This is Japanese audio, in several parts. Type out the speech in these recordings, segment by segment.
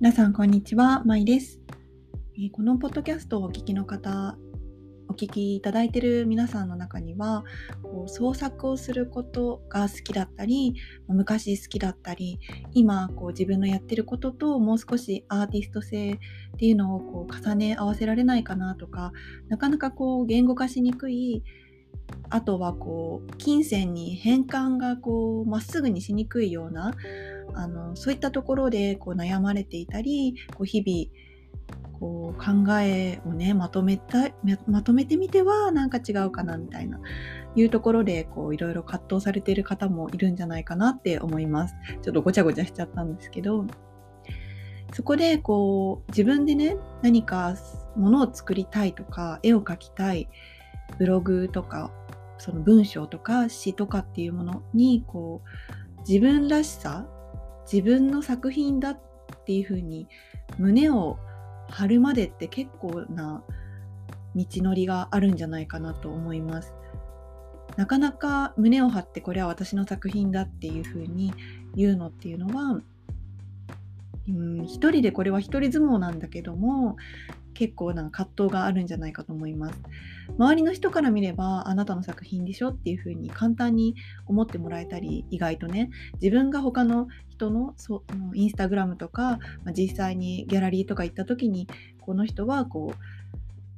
皆さん、こんにちは。まいです。このポッドキャストをお聞きの方、お聞きいただいている皆さんの中には、創作をすることが好きだったり、昔好きだったり、今こう自分のやってることともう少しアーティスト性っていうのをこう重ね合わせられないかなとか、なかなかこう言語化しにくいあとはこう金銭に変換がまっすぐにしにくいようなあのそういったところでこう悩まれていたりこう日々こう考えをねまとめたまとめてみてはなんか違うかなみたいないうところでこういろいろ葛藤されている方もいるんじゃないかなって思います。ちょっとごちゃごちゃしちゃったんですけどそこでこう自分でね何かものを作りたいとか絵を描きたいブログとかその文章とか詩とかっていうものにこう自分らしさ自分の作品だっていうふうに胸を張るまでって結構な道のりがあるんじゃないかなと思います。なかなか胸を張ってこれは私の作品だっていうふうに言うのっていうのはうん一人でこれは一人相撲なんだけども結構な葛藤があるんじゃないかと思います。周りの人から見ればあなたの作品でしょっていうふうに簡単に思ってもらえたり意外とね自分が他の人のそインスタグラムとか、まあ、実際にギャラリーとか行った時にこの人はこ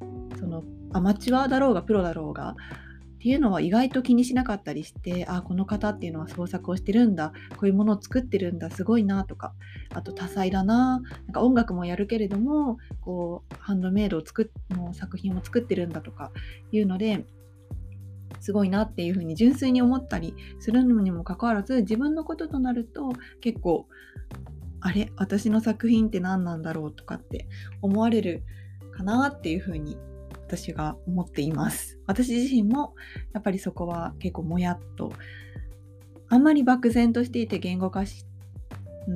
うそのアマチュアだろうがプロだろうがっていうのは意外と気にしなかったりしてあこの方っていうのは創作をしてるんだこういうものを作ってるんだすごいなとかあと多彩だななんか音楽もやるけれどもこうハンドメイドを作の作品を作ってるんだとかいうのですごいなっていうふうに純粋に思ったりするのにもかかわらず自分のこととなると結構あれ私の作品って何なんだろうとかって思われるかなっていうふうに私が思っています。私自身もやっぱりそこは結構もやっとあんまり漠然としていて言語化し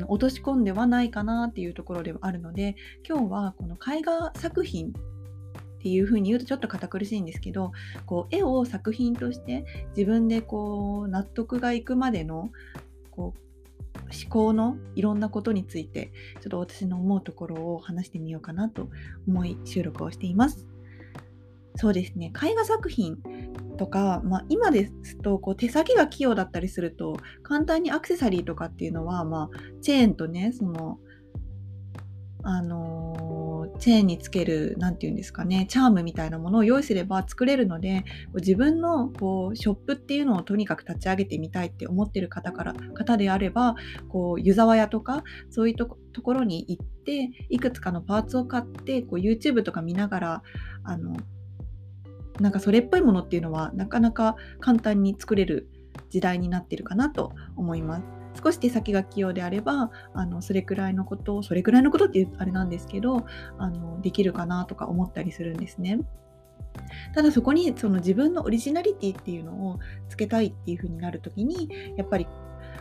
落とし込んではないかなっていうところではあるので今日はこの絵画作品っていう風に言うとちょっと堅苦しいんですけどこう絵を作品として自分でこう納得がいくまでのこう思考のいろんなことについてちょっと私の思うところを話してみようかなと思い収録をしています。そうですね。絵画作品とか、まあ、今ですとこう手先が器用だったりすると簡単にアクセサリーとかっていうのは、まあ、チェーンとねそのあのー、チェーンにつける何て言うんですかねチャームみたいなものを用意すれば作れるので自分のこうショップっていうのをとにかく立ち上げてみたいって思ってる方から方であればこう湯沢屋とかそういうところに行っていくつかのパーツを買ってこう YouTube とか見ながらあのなんかそれっぽいものっていうのはなかなか簡単に作れる時代になってるかなと思います。少し手先が器用であればあのそれくらいのことをそれくらいのことってあれなんですけどあのできるかなとか思ったりするんですね。ただそこにその自分のオリジナリティっていうのをつけたいっていう風になる時にやっぱり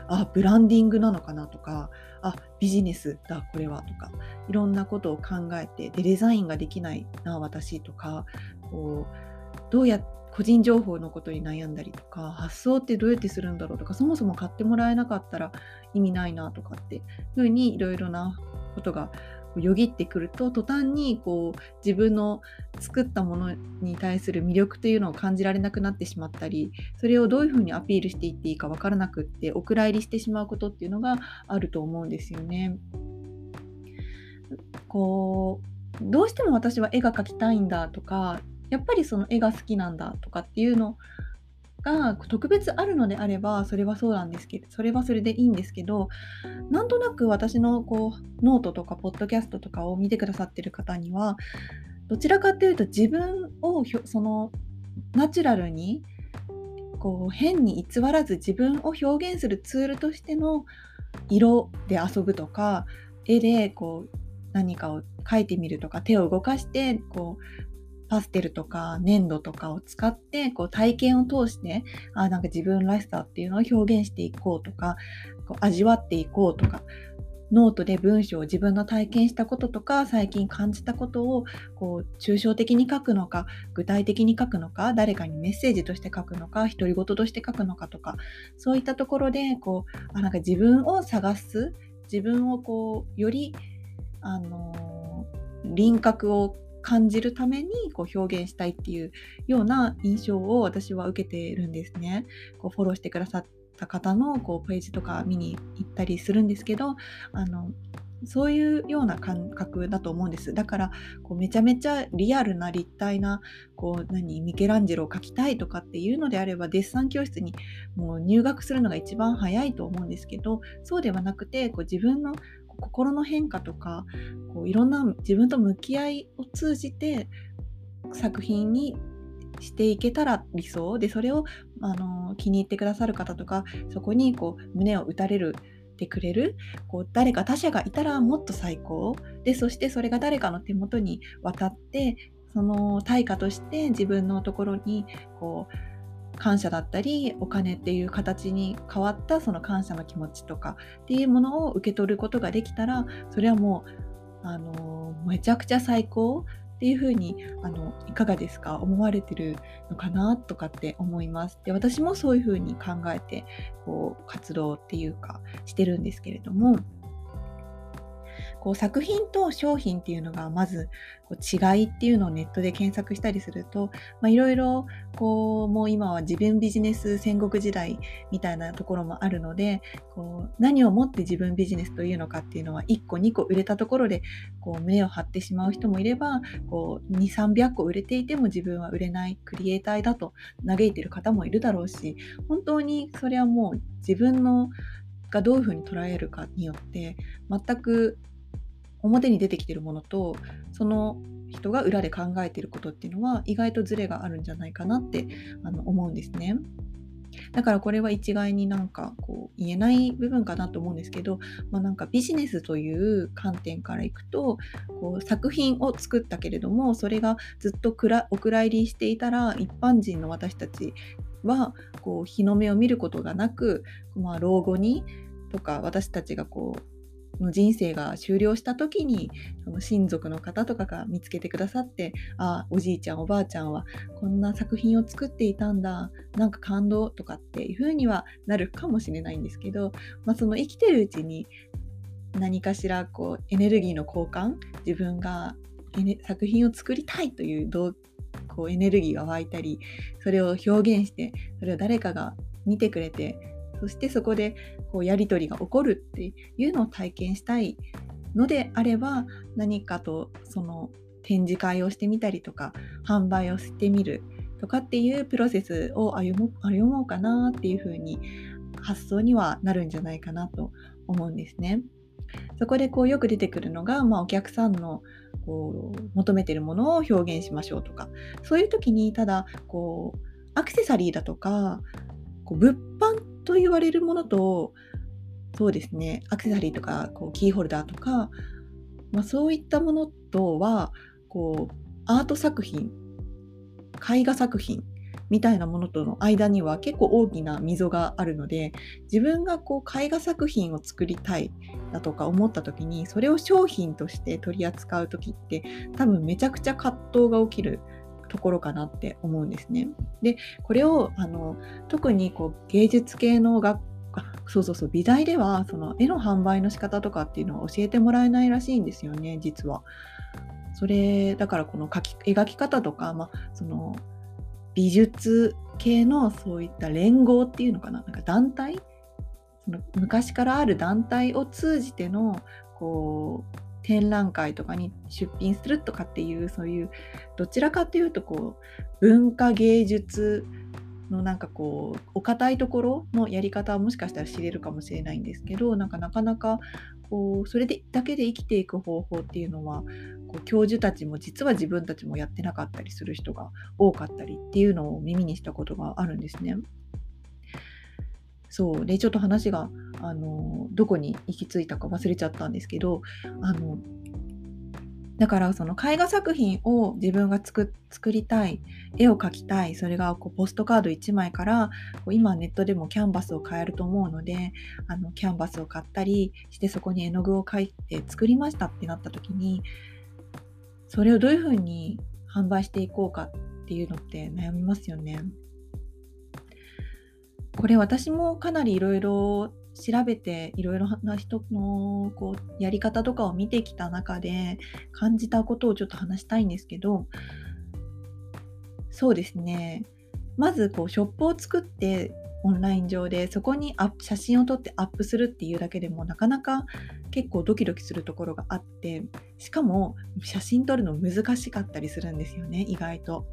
あブランディングなのかなとかあビジネスだこれはとかいろんなことを考えてでデザインができないな私とかこうどうや個人情報のことに悩んだりとか発送ってどうやってするんだろうとかそもそも買ってもらえなかったら意味ないなとかっていうふうにいろいろなことがよぎってくると途端にこう自分の作ったものに対する魅力というのを感じられなくなってしまったりそれをどういうふうにアピールしていっていいか分からなくってお蔵入りしてしまうことっていうのがあると思うんですよね。こうどうしても私は絵が描きたいんだとかやっぱりその絵が好きなんだとかっていうのが特別あるのであればそれはそうなんですけどそれはそれでいいんですけどなんとなく私のこうノートとかポッドキャストとかを見てくださってる方にはどちらかというと自分をそのナチュラルにこう変に偽らず自分を表現するツールとしての色で遊ぶとか絵でこう何かを描いてみるとか手を動かしてこうパステルとか粘土とかを使ってこう体験を通してあなんか自分らしさっていうのを表現していこうとかこう味わっていこうとかノートで文章を自分の体験したこととか最近感じたことをこう抽象的に書くのか具体的に書くのか誰かにメッセージとして書くのか独り言として書くのかとかそういったところでこうあなんか自分を探す自分をこうよりあの輪郭を感じるためにこう表現したいっていうような印象を私は受けてるんですね。こうフォローしてくださった方のこうページとか見に行ったりするんですけどあのそういうような感覚だと思うんです。だからこうめちゃめちゃリアルな立体なこう何ミケランジェロを描きたいとかっていうのであればデッサン教室にもう入学するのが一番早いと思うんですけどそうではなくてこう自分の心の変化とかこういろんな自分と向き合いを通じて作品にしていけたら理想。でそれをあの気に入ってくださる方とかそこにこう胸を打たれるてくれるこう誰か他者がいたらもっと最高。でそしてそれが誰かの手元に渡ってその対価として自分のところにこう感謝だったりお金っていう形に変わったその感謝の気持ちとかっていうものを受け取ることができたらそれはもうあのめちゃくちゃ最高っていうふうにあのいかがですか？思われてるのかなとかって思います。で私もそういうふうに考えてこう活動っていうかしてるんですけれどもこう作品と商品っていうのがまずこう違いっていうのをネットで検索したりするといろいろこうもう今は自分ビジネス戦国時代みたいなところもあるのでこう何をもって自分ビジネスというのかっていうのは1個2個売れたところでこう目を張ってしまう人もいれば2300個売れていても自分は売れないクリエイターだと嘆いてる方もいるだろうし本当にそれはもう自分のがどういうふうに捉えるかによって全く表に出てきてるものとその人が裏で考えてることっていうのは意外とズレがあるんじゃないかなってあの思うんですね。だからこれは一概になんかこう言えない部分かなと思うんですけど、まあ、なんかビジネスという観点からいくとこう作品を作ったけれどもそれがずっとくらお蔵入りしていたら一般人の私たちはこう日の目を見ることがなく、まあ、老後にとか私たちがこうの人生が終了した時にその親族の方とかが見つけてくださってああおじいちゃんおばあちゃんはこんな作品を作っていたんだなんか感動とかっていう風にはなるかもしれないんですけど、まあ、その生きてるうちに何かしらこうエネルギーの交換自分が作品を作りたいというこうエネルギーが湧いたりそれを表現してそれを誰かが見てくれてそしてそこでこうやり取りが起こるっていうのを体験したいのであれば何かとその展示会をしてみたりとか販売をしてみるとかっていうプロセスを歩も歩もうかなっていうふうに発想にはなるんじゃないかなと思うんですね。そこでこうよく出てくるのが、まあ、お客さんのこう求めてるものを表現しましょうとかそういう時にただこうアクセサリーだとかこう物販と言われるものとそうですねアクセサリーとかこうキーホルダーとか、まあ、そういったものとはこうアート作品絵画作品みたいなものとの間には結構大きな溝があるので自分がこう絵画作品を作りたいだとか思った時にそれを商品として取り扱う時って多分めちゃくちゃ葛藤が起きるところかなって思うんですね。でこれをあの特にこう芸術系の学そうそうそう美大ではその絵の販売の仕方とかっていうのは教えてもらえないらしいんですよね実は。それだからこの描き描き方とか、まあ、その美術系のそういった連合っていうのかななんか団体？その昔からある団体を通じてのこう展覧会とかに出品するとかっていうそういうどちらかっていうとこう文化芸術のなんかこうお堅いところのやり方はもしかしたら知れるかもしれないんですけどなんかなかなかこうそれでだけで生きていく方法っていうのはこう教授たちも実は自分たちもやってなかったりする人が多かったりっていうのを耳にしたことがあるんですね。そうでちょっと話があのどこに行き着いたか忘れちゃったんですけどあのだからその絵画作品を自分が作りたい絵を描きたいそれがこうポストカード1枚からこう今ネットでもキャンバスを買えると思うのであのキャンバスを買ったりしてそこに絵の具を描いて作りましたってなった時にそれをどういうふうに販売していこうかっていうのって悩みますよね。これ私もかなりいろいろ調べていろいろな人のこうやり方とかを見てきた中で感じたことをちょっと話したいんですけどそうですねまずこうショップを作ってオンライン上でそこにア写真を撮ってアップするっていうだけでもなかなか結構ドキドキするところがあってしかも写真撮るの難しかったりするんですよね意外と。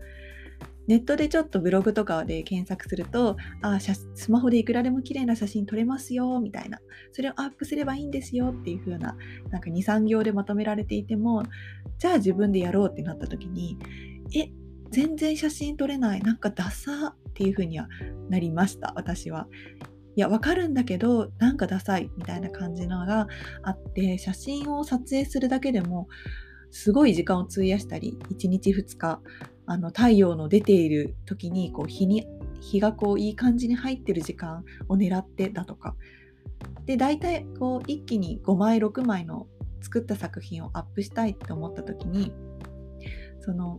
ネットでちょっとブログとかで検索すると、あスマホでいくらでも綺麗な写真撮れますよ、みたいな。それをアップすればいいんですよっていう風な、なんか2、3行でまとめられていても、じゃあ自分でやろうってなった時に、え、全然写真撮れない、なんかダサっていう風にはなりました、私は。いや、わかるんだけど、なんかダサいみたいな感じのがあって、写真を撮影するだけでも、すごい時間を費やしたり1日2日あの太陽の出ている時にこう日に日がこういい感じに入ってる時間を狙ってだとか。で大体こう一気に5枚6枚の作った作品をアップしたいって思った時にその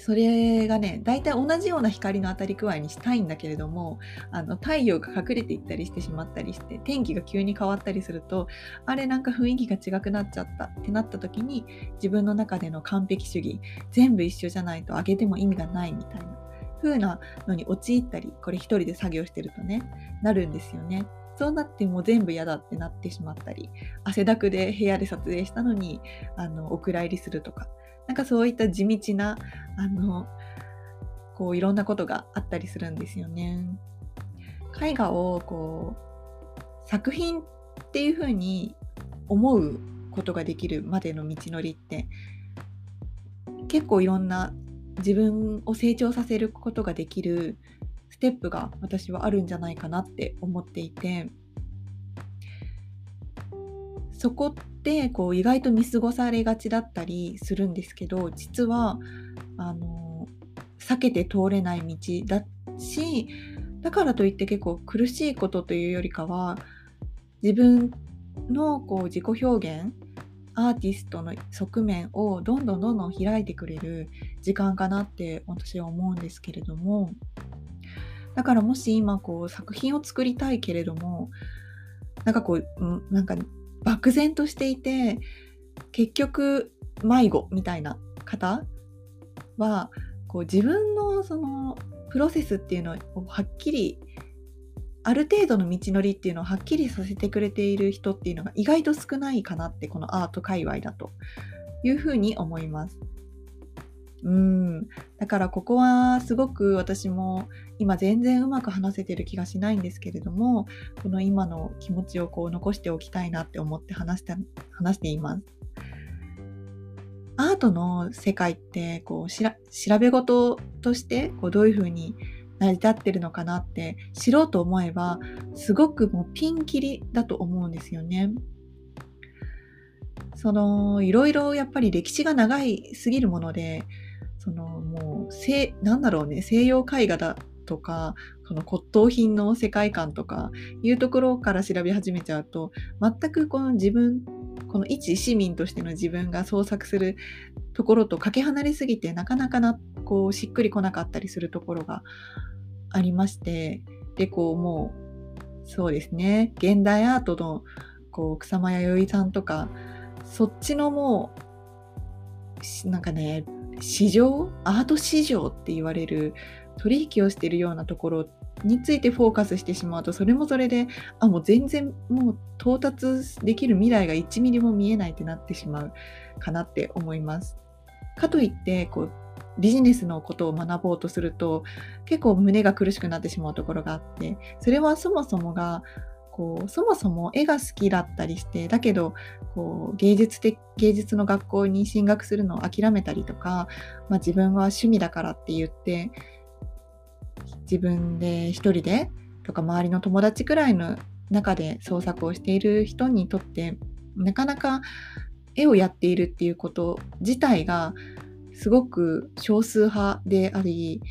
それがね大体同じような光の当たり具合にしたいんだけれどもあの太陽が隠れていったりしてしまったりして天気が急に変わったりするとあれなんか雰囲気が違くなっちゃったってなった時に自分の中での完璧主義全部一緒じゃないと上げても意味がないみたいな風なのに陥ったりこれ一人で作業してるとねなるんですよね。そうなってもう全部嫌だってなってしまったり汗だくで部屋で撮影したのにあのお蔵入りするとかなんかそういった地道なあのこういろんなことがあったりするんですよね。絵画をこう作品っていうふうに思うことができるまでの道のりって結構いろんな自分を成長させることができるステップが私はあるんじゃないかなって思っていてそこってこう意外と見過ごされがちだったりするんですけど実はあの避けて通れない道だしだからといって結構苦しいことというよりかは自分のこう自己表現アーティストの側面をどんどんどんどん開いてくれる時間かなって私は思うんですけれどもだからもし今こう作品を作りたいけれどもなんかこうなんか漠然としていて結局迷子みたいな方はこう自分のそのプロセスっていうのをはっきりある程度の道のりっていうのをはっきりさせてくれている人っていうのが意外と少ないかなってこのアート界隈だというふうに思います。うん。だからここはすごく私も今全然うまく話せてる気がしないんですけれども、この今の気持ちをこう残しておきたいなって思って話して話しています。アートの世界ってこう調べ事としてこうどういうふうに成り立ってるのかなって知ろうと思えばすごくもうピンキリだと思うんですよね。そのいろいろやっぱり歴史が長いすぎるものでそのもう西なんだろうね西洋絵画だとかこの骨董品の世界観とかいうところから調べ始めちゃうと全くこの自分この一市民としての自分が創作するところとかけ離れすぎてなかなかなこうしっくりこなかったりするところがありましてでこうもうそうですね。現代アートのこう草間彌生さんとかそっちのもうなんかね市場アート市場って言われる取引をしているようなところについてフォーカスしてしまうとそれもそれであもう全然もう到達できる未来が1ミリも見えないってなってしまうかなって思います。かといってこうビジネスのことを学ぼうとすると結構胸が苦しくなってしまうところがあってそれはそもそもがこうそもそも絵が好きだったりしてだけどこう芸術的芸術の学校に進学するのを諦めたりとか、まあ、自分は趣味だからって言って自分で一人でとか周りの友達くらいの中で創作をしている人にとってなかなか絵をやっているっていうこと自体がすごく少数派であり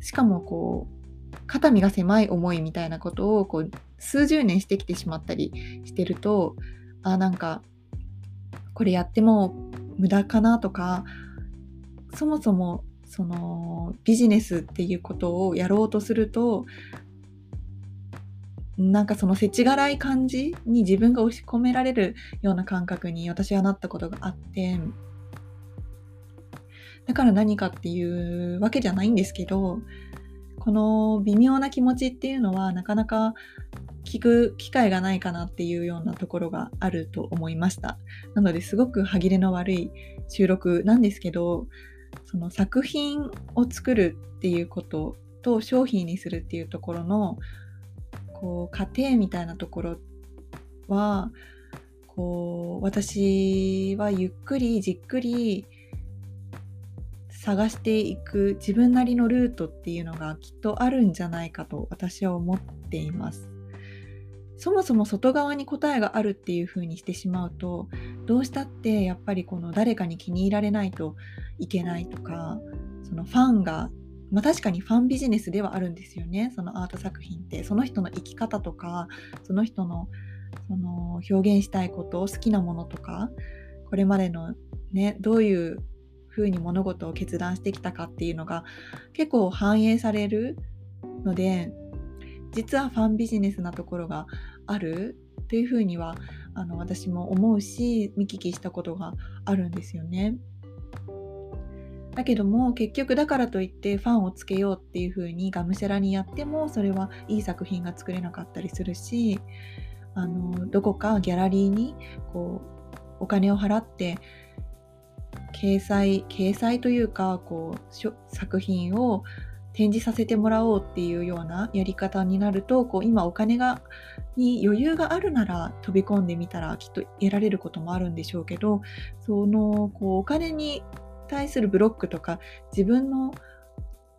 しかもこう肩身が狭い思いみたいなことをこう数十年してきてしまったりしてるとあなんかこれやっても無駄かなとかそもそもそのビジネスっていうことをやろうとするとなんかその世知辛い感じに自分が押し込められるような感覚に私はなったことがあってだから何かっていうわけじゃないんですけどこの微妙な気持ちっていうのはなかなか聞く機会がないかなっていうようなところがあると思いましたなのですごく歯切れの悪い収録なんですけどその作品を作るっていうことと商品にするっていうところのこう過程みたいなところはこう私はゆっくりじっくり探していく自分なりのルートっていうのがきっとあるんじゃないかと私は思っています。そもそも外側に答えがあるっていう風にしてしまうとどうしたってやっぱりこの誰かに気に入られないといけないとかそのファンがまあ、確かにファンビジネスではあるんですよね。そのアート作品って。その人の生き方とかその人のその表現したいこと好きなものとかこれまでのねどういうふうに物事を決断してきたかっていうのが結構反映されるので実はファンビジネスなところがあるというふうにはあの私も思うし見聞きしたことがあるんですよね。だけども結局だからといってファンをつけようっていう風にがむしゃらにやってもそれはいい作品が作れなかったりするしあのどこかギャラリーにこうお金を払って掲載掲載というかこう作品を展示させてもらおうっていうようなやり方になるとこう今お金がに余裕があるなら飛び込んでみたらきっと得られることもあるんでしょうけどそのこうお金に対するブロックとか自分の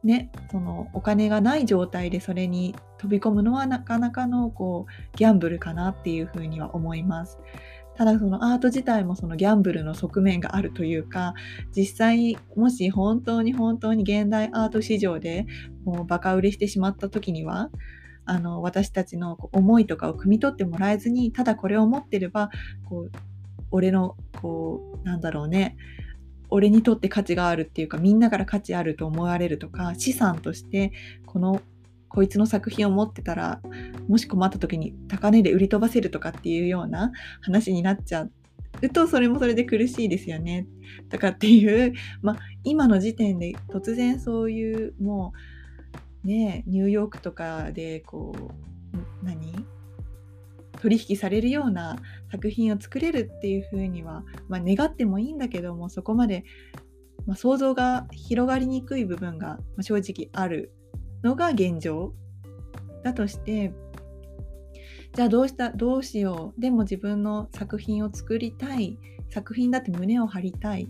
ね、そのお金がない状態でそれに飛び込むのはなかなかのこうギャンブルかなっていうふうには思います。ただそのアート自体もそのギャンブルの側面があるというか実際もし本当に本当に現代アート市場でもうバカ売れしてしまった時にはあの私たちの思いとかを汲み取ってもらえずにただこれを持ってればこう俺のこうなんだろうね俺にとって価値があるっていうかみんなから価値あると思われるとか資産としてこのこいつの作品を持ってたらもし困った時に高値で売り飛ばせるとかっていうような話になっちゃうとそれもそれで苦しいですよね。とかっていう、まあ、今の時点で突然そういうもうねニューヨークとかでこう何？取引されるような作品を作れるっていうふうには、まあ、願ってもいいんだけどもそこまで、まあ、想像が広がりにくい部分が正直あるのが現状。だとしてじゃあどうしたどうしよう。でも自分の作品を作りたい。作品だって胸を張りたい、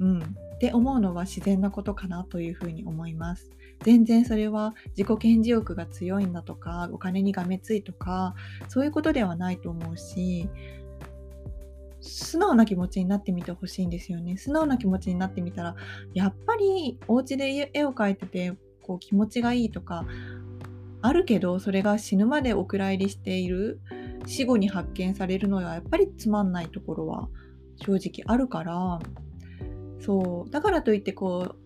うん、って思うのは自然なことかなというふうに思います。全然それは自己顕示欲が強いんだとかお金にがめついとかそういうことではないと思うし素直な気持ちになってみてほしいんですよね。素直な気持ちになってみたらやっぱりお家で絵を描いててこう気持ちがいいとかあるけどそれが死ぬまでお蔵入りしている死後に発見されるのはやっぱりつまんないところは正直あるからそう。だからといってこ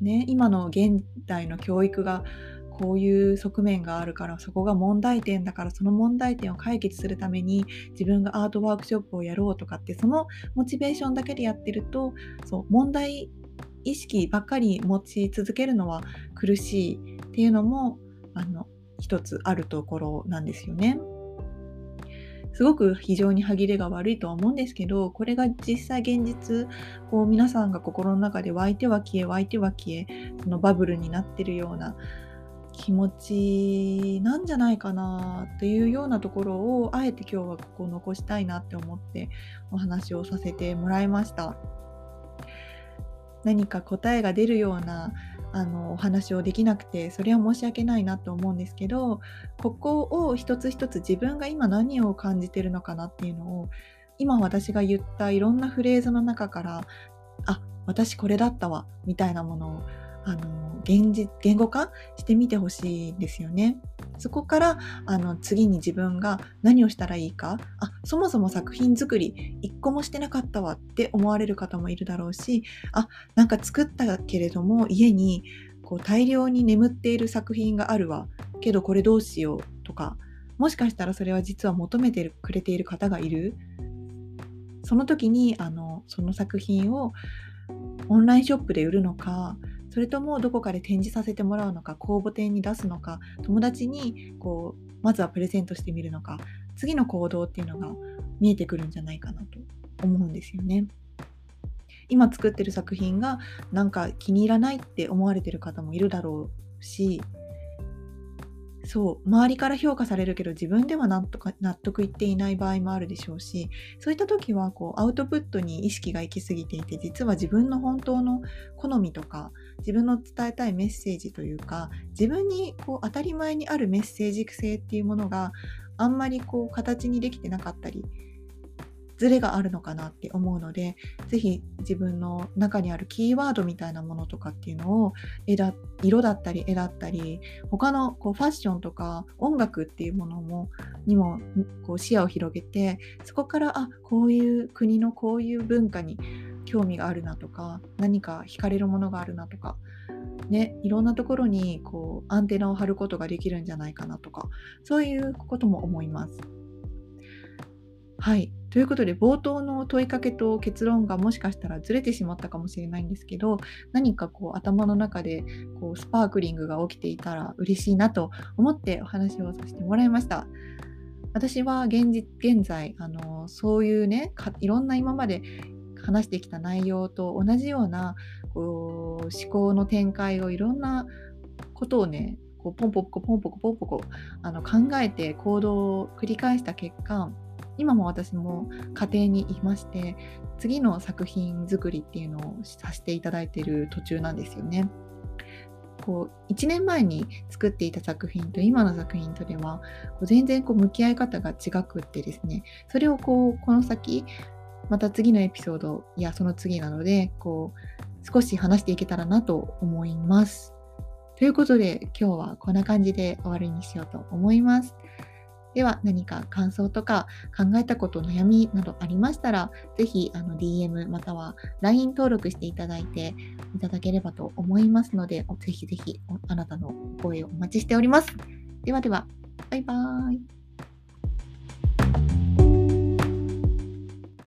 うね今の現代の教育がこういう側面があるからそこが問題点だからその問題点を解決するために自分がアートワークショップをやろうとかってそのモチベーションだけでやってるとそう問題意識ばっかり持ち続けるのは苦しいっていうのもあの一つあるところなんですよね。すごく非常に歯切れが悪いとは思うんですけどこれが実際現実こう皆さんが心の中で湧いては消え湧いては消えそのバブルになってるような気持ちなんじゃないかなっていうようなところをあえて今日はここを残したいなって思ってお話をさせてもらいました何か答えが出るようなあのお話をできなくてそれは申し訳ないなと思うんですけどここを一つ一つ自分が今何を感じてるのかなっていうのを今私が言ったいろんなフレーズの中からあ私これだったわみたいなものをあの現実言語化してみてほしいですよね。そこからあの次に自分が何をしたらいいか。あそもそも作品作り一個もしてなかったわって思われる方もいるだろうしあなんか作ったけれども家にこう大量に眠っている作品があるわ。けどこれどうしようとかもしかしたらそれは実は求めてくれている方がいる。その時にあのその作品をオンラインショップで売るのかそれともどこかで展示させてもらうのか公募展に出すのか友達にこうまずはプレゼントしてみるのか次の行動っていうのが見えてくるんじゃないかなと思うんですよね。今作ってる作品がなんか気に入らないって思われてる方もいるだろうしそう周りから評価されるけど自分ではなんとか納得いっていない場合もあるでしょうしそういった時はこうアウトプットに意識が行き過ぎていて実は自分の本当の好みとか自分の伝えたいメッセージというか自分にこう当たり前にあるメッセージ性っていうものがあんまりこう形にできてなかったりズレがあるのかなって思うので是非自分の中にあるキーワードみたいなものとかっていうのを色だったり絵だったり他のこうファッションとか音楽っていうものもにもこう視野を広げてそこからあこういう国のこういう文化に興味があるなとか何か惹かれるものがあるなとかね、いろんなところにこうアンテナを張ることができるんじゃないかなとかそういうことも思います。はい。ということで、冒頭の問いかけと結論がもしかしたらずれてしまったかもしれないんですけど、何かこう頭の中でこうスパークリングが起きていたら嬉しいなと思ってお話をさせてもらいました。私は現実現在あのそういうねいろんな今まで話してきた内容と同じようなこう思考の展開をいろんなことをねこうポンポコポンポコポンポコあの考えて行動を繰り返した結果今も私も家庭にいまして次の作品作りっていうのをさせていただいている途中なんですよね。こう1年前に作っていた作品と今の作品とではこう全然こう向き合い方が違くってですねそれをこうこの先また次のエピソードやその次なのでこう少し話していけたらなと思います。ということで今日はこんな感じで終わりにしようと思います。では何か感想とか考えたこと、悩みなどありましたら、是非 DM または LINE 登録していただいていただければと思いますので、是非是非あなたの声をお待ちしております。ではでは、バイバーイ。